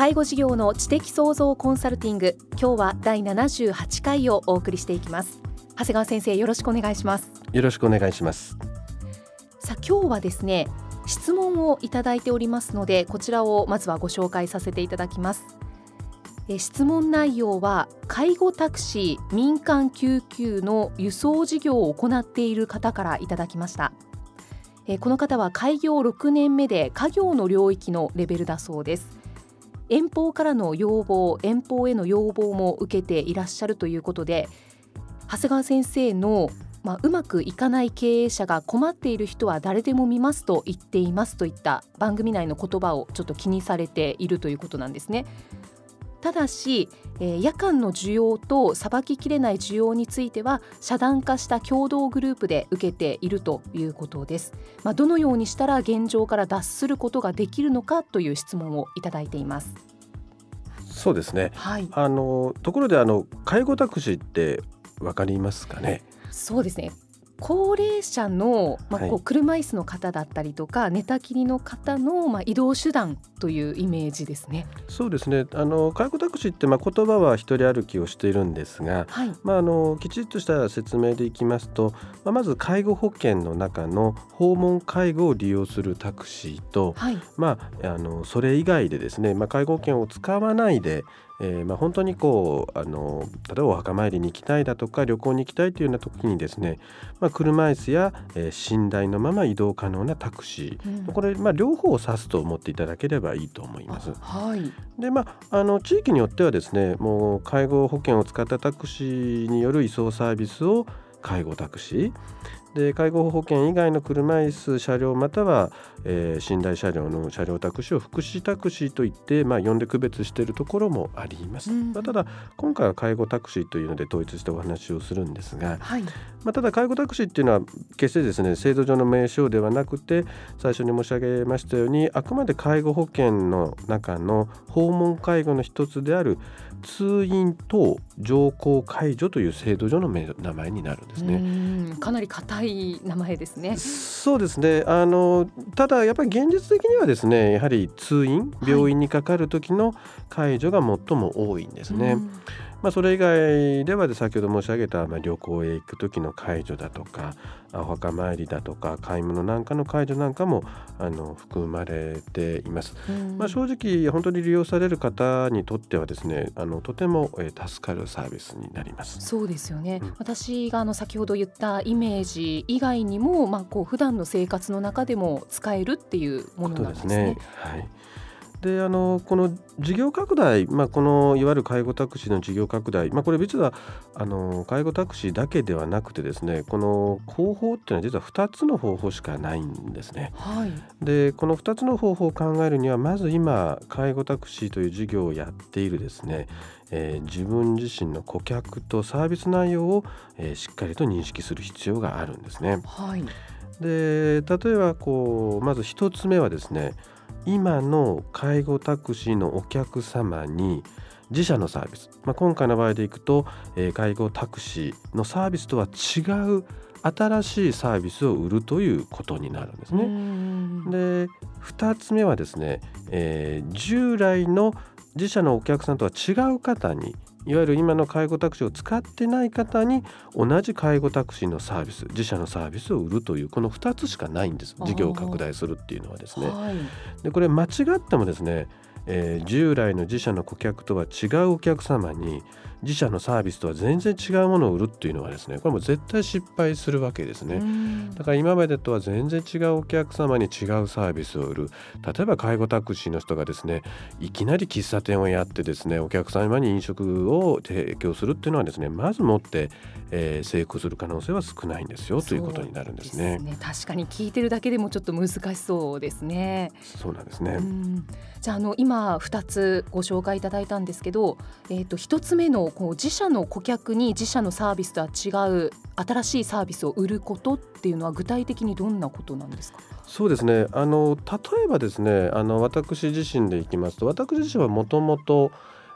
介護事業の知的創造コンサルティング今日は第78回をお送りしていきます。長谷川先生よろしくお願いします。よろしくお願いします。さあ今日はですね質問をいただいておりますのでこちらをまずはご紹介させていただきます。え質問内容は介護タクシー民間救急の輸送事業を行っている方からいただきました。えこの方は開業6年目で家業の領域のレベルだそうです遠方からの要望遠方への要望も受けていらっしゃるということで長谷川先生のまあ、うまくいかない経営者が困っている人は誰でも見ますと言っていますといった番組内の言葉をちょっと気にされているということなんですね。ただし、えー、夜間の需要とさばききれない需要については遮断化した共同グループで受けているということです。まあ、どのようにしたら現状から脱することができるのかという質問をいただいています。そうですね。はい、あのところであの介護タクシーってわかりますかね？そうですね高齢者の、まあ、こう車椅子の方だったりとか、はい、寝たきりの方の、まあ、移動手段というイメージですね。そうですね。あの介護タクシーって、まあ、言葉は一人歩きをしているんですが、はい、まあ、あのきちっとした説明でいきますと、まあ、まず介護保険の中の訪問介護を利用するタクシーと、はい、まあ、あのそれ以外でですね、まあ、介護保険を使わないでえー、まあ、本当にこうあの例えばお墓参りに行きたいだとか旅行に行きたいというような時にですね、まあ、車椅子や、えー、寝台のまま移動可能なタクシー、うん、これ、まあ、両方を指すと思っていただければいいと思います。はい、でまああの地域によってはですねもう介護保険を使ったタクシーによる移送サービスを介護タクシーで介護保険以外の車椅子車両または、えー、寝台車両の車両タクシーを福祉タクシーといって、まあ、呼んで区別しているところもあります、うん、まあ、ただ今回は介護タクシーというので統一してお話をするんですが、はい、まあ、ただ介護タクシーっていうのは決してですね制度上の名称ではなくて最初に申し上げましたようにあくまで介護保険の中の訪問介護の一つである通院等条項解除という制度上の名前になるんですね。かなり硬い名前ですね。そうですね。あのただやっぱり現実的にはですね、やはり通院病院にかかる時の解除が最も多いんですね。はいまあ、それ以外では先ほど申し上げた、まあ、旅行へ行く時の解除だとかお墓参りだとか買い物なんかの解除なんかもあの含まれています。まあ、正直本当に利用される方にとってはですねあのとても、えー、助かるサービスになります。そうですよね、うん、私があの先ほど言ったイメージ以外にも、まあ、こう普段の生活の中でも使えるっていうものなんですね。すねはいであのこの事業拡大、まあ、このいわゆる介護タクシーの事業拡大、まあ、これ実はあの介護タクシーだけではなくてですねこの方法っていうのは実は2つの方法しかないんですね。はい、でこの2つの方法を考えるにはまず今介護タクシーという事業をやっているですね、えー、自分自身の顧客とサービス内容を、えー、しっかりと認識する必要があるんですね。はい、で例えばこうまず1つ目はですね今の介護タクシーのお客様に自社のサービス、まあ、今回の場合でいくと、えー、介護タクシーのサービスとは違う新しいサービスを売るということになるんですね。で2つ目はですね、えー、従来の自社のお客さんとは違う方にいわゆる今の介護タクシーを使ってない方に同じ介護タクシーのサービス自社のサービスを売るというこの2つしかないんです。事業を拡大するっていうのはですね。はい、でこれ間違ってもですね、えー、従来の自社の顧客とは違うお客様に自社のサービスとは全然違うものを売るっていうのはですねこれも絶対失敗するわけですね。だから今までとは全然違うお客様に違うサービスを売る。例えば介護タクシーの人がですねいきなり喫茶店をやってですねお客様に飲食を提供するっていうのはですねまずもって、えー、成功する可能性は少ないんですよということになるんですね、ね、確かに聞いてるだけでもちょっと難しそうですね。そうなんですね。じゃあの今2つご紹介いただいたんですけど、えー、と1つ目のこう自社の顧客に自社のサービスとは違う新しいサービスを売ることっていうのは具体的にどんなことなんですか？そうですね。あの例えばですねあの私自身でいきますと私自身はもともと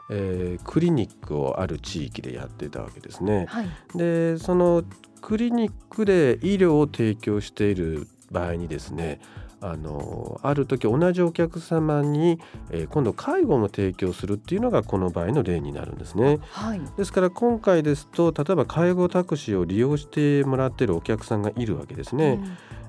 えー、クリニックをある地域でやっていたわけですね。はい、でそのクリニックで医療を提供している場合にですねあのある時同じお客様に、えー、今度介護も提供するっていうのがこの場合の例になるんですね、はい、ですから今回ですと例えば介護タクシーを利用してもらっているお客さんがいるわけですね、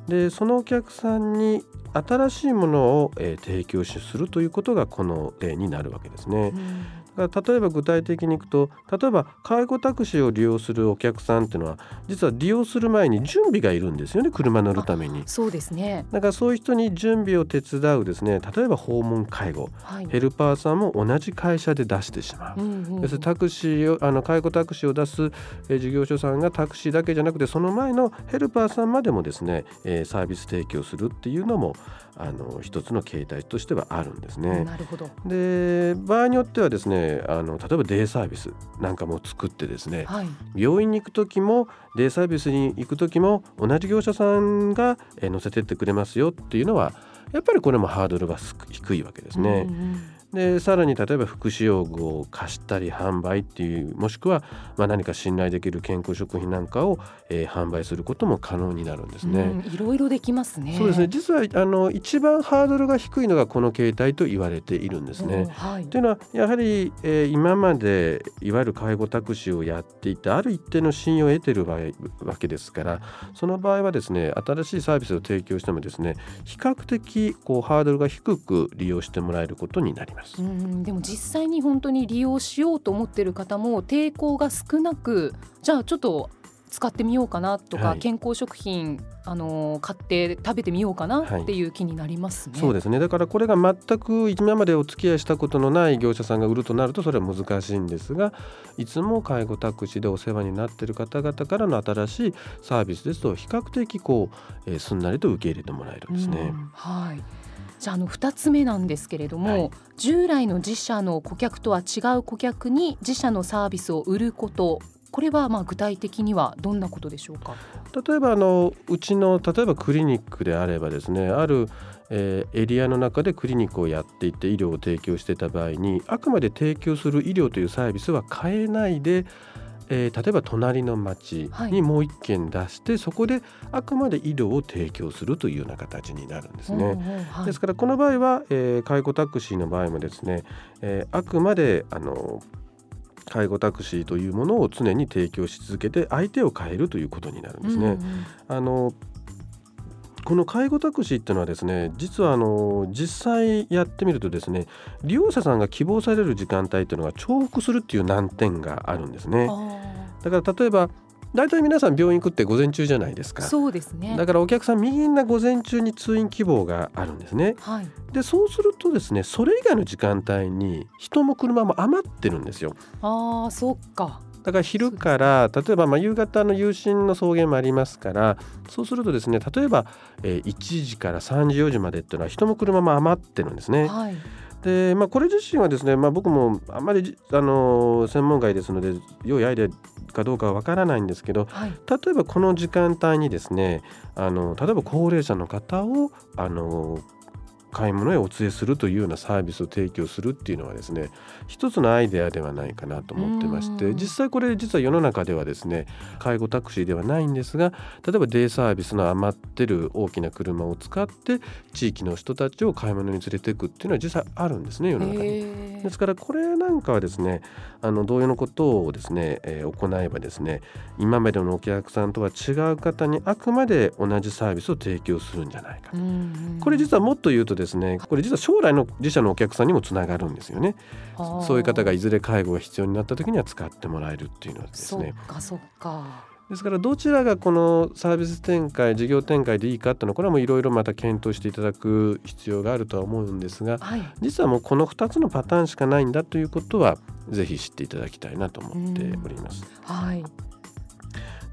うん、でそのお客さんに新しいものを、えー、提供するということがこの例になるわけですね、うん例えば具体的にいくと例えば介護タクシーを利用するお客さんっていうのは実は利用する前に準備がいるんですよね車乗るために。そうですね。だからそういう人に準備を手伝うですね例えば訪問介護、はい、ヘルパーさんも同じ会社で出してしまう、うんうん。うん、タクシーをあの介護タクシーを出す、え事業所さんがタクシーだけじゃなくてその前のヘルパーさんまでもですね、えー、サービス提供するっていうのもあの一つの形態としてはあるんですね。なるほど。で場合によってはですねあの例えばデイサービスなんかも作ってですね、はい、病院に行く時もデイサービスに行く時も同じ業者さんが乗せてってくれますよっていうのはやっぱりこれもハードルが低いわけですね。うんうんでさらに例えば福祉用具を貸したり販売っていうもしくはまあ何か信頼できる健康食品なんかを、えー、販売することも可能になるんですね。いろいろできますね。そうですね実はあの一番ハードルが低いのがこの形態と言われているんですね。はい、というのはやはり、えー、今までいわゆる介護タクシーをやっていてある一定の信用を得ている場合わけですからその場合はですね新しいサービスを提供してもですね比較的こうハードルが低く利用してもらえることになります。うん、でも実際に本当に利用しようと思ってる方も抵抗が少なくじゃあちょっと使ってみようかなとか、はい、健康食品あの買って食べてみようかなっていう気になりますね、はい、そうですね。だからこれが全く今までお付き合いしたことのない業者さんが売るとなるとそれは難しいんですがいつも介護タクシーでお世話になっている方々からの新しいサービスですと比較的こう、えー、すんなりと受け入れてもらえるんですね。はいじゃあの2つ目なんですけれども、はい、従来の自社の顧客とは違う顧客に自社のサービスを売ること。これはまあ具体的にはどんなことでしょうか？例えばあのうちの例えばクリニックであればですねある、えー、エリアの中でクリニックをやっていて医療を提供していた場合にあくまで提供する医療というサービスは変えないでえー、例えば隣の町にもう一軒出して、はい、そこであくまで医療を提供するというような形になるんですね。はい、ですからこの場合は、えー、介護タクシーの場合もですね、えー、あくまであの介護タクシーというものを常に提供し続けて相手を変えるということになるんですね。うんうん、あのこの介護タクシーっていうのはですね実はあの実際やってみるとですね利用者さんが希望される時間帯っていうのが重複するっていう難点があるんですね。だから例えば大体皆さん病院行くって午前中じゃないですか。そうですね。だからお客さんみんな午前中に通院希望があるんですね、はい、でそうするとですねそれ以外の時間帯に人も車も余ってるんですよ。ああそっかだから昼から例えばまあ夕方の有心の送迎もありますからそうするとですね例えば1時から3時4時までっていうのは人も車も余ってるんですね。はい。でまあ、これ自身はですね、まあ、僕もあんまりあの専門外ですので良いアイデアかどうかはわからないんですけど、はい、例えばこの時間帯にですねあの例えば高齢者の方をあの買い物へお連れするというようなサービスを提供するっていうのはですね一つのアイデアではないかなと思ってまして実際これ実は世の中ではですね介護タクシーではないんですが例えばデイサービスの余ってる大きな車を使って地域の人たちを買い物に連れていくっていうのは実際あるんですね世の中に。ですからこれなんかはですねあの同様のことをですね、えー、行えばですね今までのお客さんとは違う方にあくまで同じサービスを提供するんじゃないかと、これ実はもっと言うとですねこれ実は将来の自社のお客さんにもつながるんですよね。そういう方がいずれ介護が必要になった時には使ってもらえるっていうのはですね。そっかそっかですからどちらがこのサービス展開事業展開でいいかっていうのはこれはもういろいろまた検討していただく必要があるとは思うんですが、はい、実はもうこの2つのパターンしかないんだということはぜひ知っていただきたいなと思っております。はい。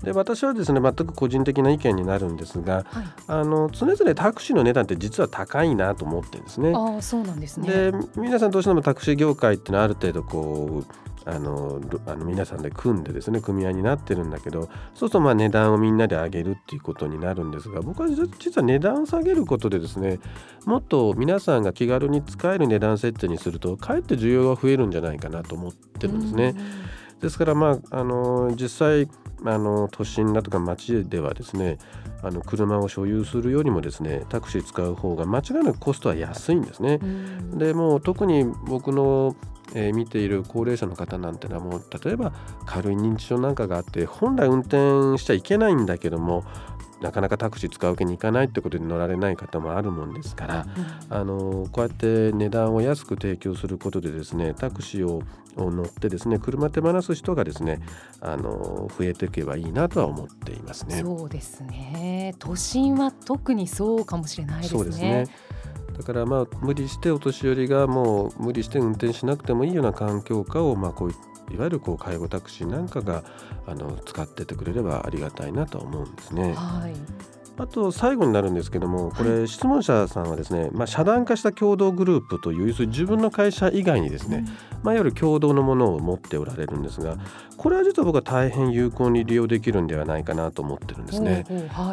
で私はですね全く個人的な意見になるんですが、はい、あの常々タクシーの値段って実は高いなと思ってるんですね。あそうなんですね。で皆さんどうしてもタクシー業界っていうのはある程度こうあのあの皆さんで組んでですね組合になってるんだけどそうするとまあ値段をみんなで上げるっていうことになるんですが僕は実は値段を下げることでですねもっと皆さんが気軽に使える値段設定にするとかえって需要が増えるんじゃないかなと思ってるんですね。ですからまああの実際あの都心だとか町ではですねあの車を所有するよりもですねタクシー使う方が間違いなくコストは安いんですね。でもう特に僕のえー、見ている高齢者の方なんてのはもう例えば軽い認知症なんかがあって本来運転しちゃいけないんだけどもなかなかタクシー使うわけにいかないってことで乗られない方もあるもんですから、うん、あのこうやって値段を安く提供することでですねタクシーを乗ってですね車手放す人がですねあの増えていけばいいなとは思っていますね。そうですね都心は特にそうかもしれないですね。そうですねだからまあ無理してお年寄りがもう無理して運転しなくてもいいような環境下をまあこういわゆるこう介護タクシーなんかがあの使っててくれればありがたいなと思うんですね。はいあと最後になるんですけどもこれ質問者さんはですね、まあ、遮断化した共同グループという自分の会社以外にですね、まあ、いわゆる共同のものを持っておられるんですがこれは実は僕は大変有効に利用できるんではないかなと思ってるんですね。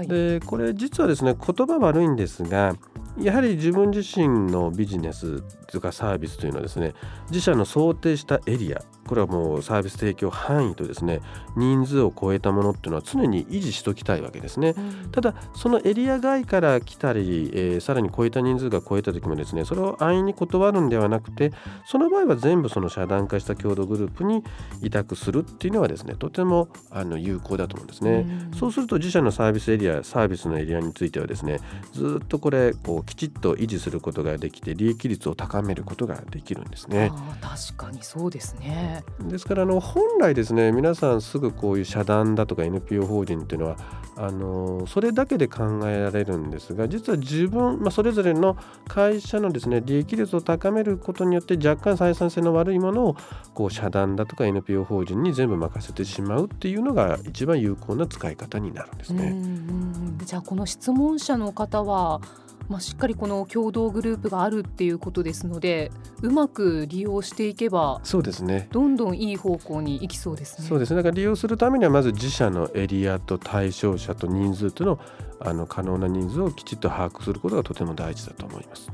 でこれ実はですね言葉悪いんですがやはり自分自身のビジネスとかサービスというのはですね自社の想定したエリアこれはもうサービス提供範囲とですね人数を超えたものっていうのは常に維持しときたいわけですね、うん、ただそのエリア外から来たり、えー、さらに超えた人数が超えた時もですねそれを安易に断るんではなくてその場合は全部その遮断化した共同グループに委託するっていうのはですねとてもあの有効だと思うんですね、うん、そうすると自社のサービスエリアサービスのエリアについてはですねずっとこれこうきちっと維持することができて利益率を高めることができるんですね。確かにそうですねですからあの本来ですね皆さんすぐこういう社団だとか NPO 法人っていうのはあのそれだけで考えられるんですが実は自分、まあ、それぞれの会社のですね利益率を高めることによって若干採算性の悪いものをこう社団だとか NPO 法人に全部任せてしまうっていうのが一番有効な使い方になるんですね。じゃあこの質問者の方はまあ、しっかりこの共同グループがあるっていうことですのでうまく利用していけばそうですねどんどんいい方向に行きそうですね。そうですねだから利用するためにはまず自社のエリアと対象者と人数というのをあの可能な人数をきちっと把握することがとても大事だと思います。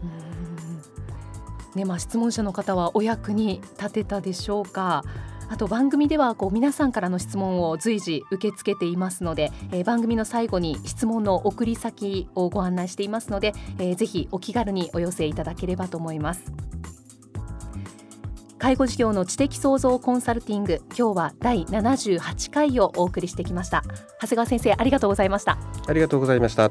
ねまあ、質問者の方はお役に立てたでしょうか？あと番組ではこう皆さんからの質問を随時受け付けていますので、えー、番組の最後に質問の送り先をご案内していますので、えー、ぜひお気軽にお寄せいただければと思います。介護事業の知的創造コンサルティング今日は第78回をお送りしてきました。長谷川先生ありがとうございました。ありがとうございました。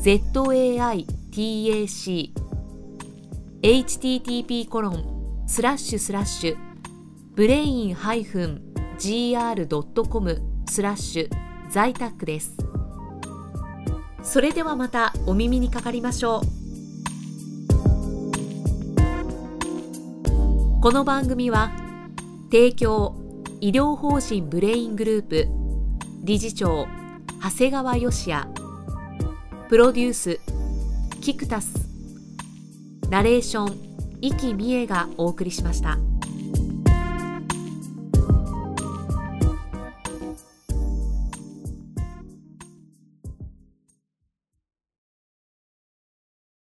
ZAITAC http コロンスラッシュスラッシュブレイン -gr.com スラッシュ在宅です。それではまたお耳にかかりましょう。この番組は提供医療法人ブレイングループ理事長長谷川義也プロデュースキクタスナレーション生きみえがお送りしました。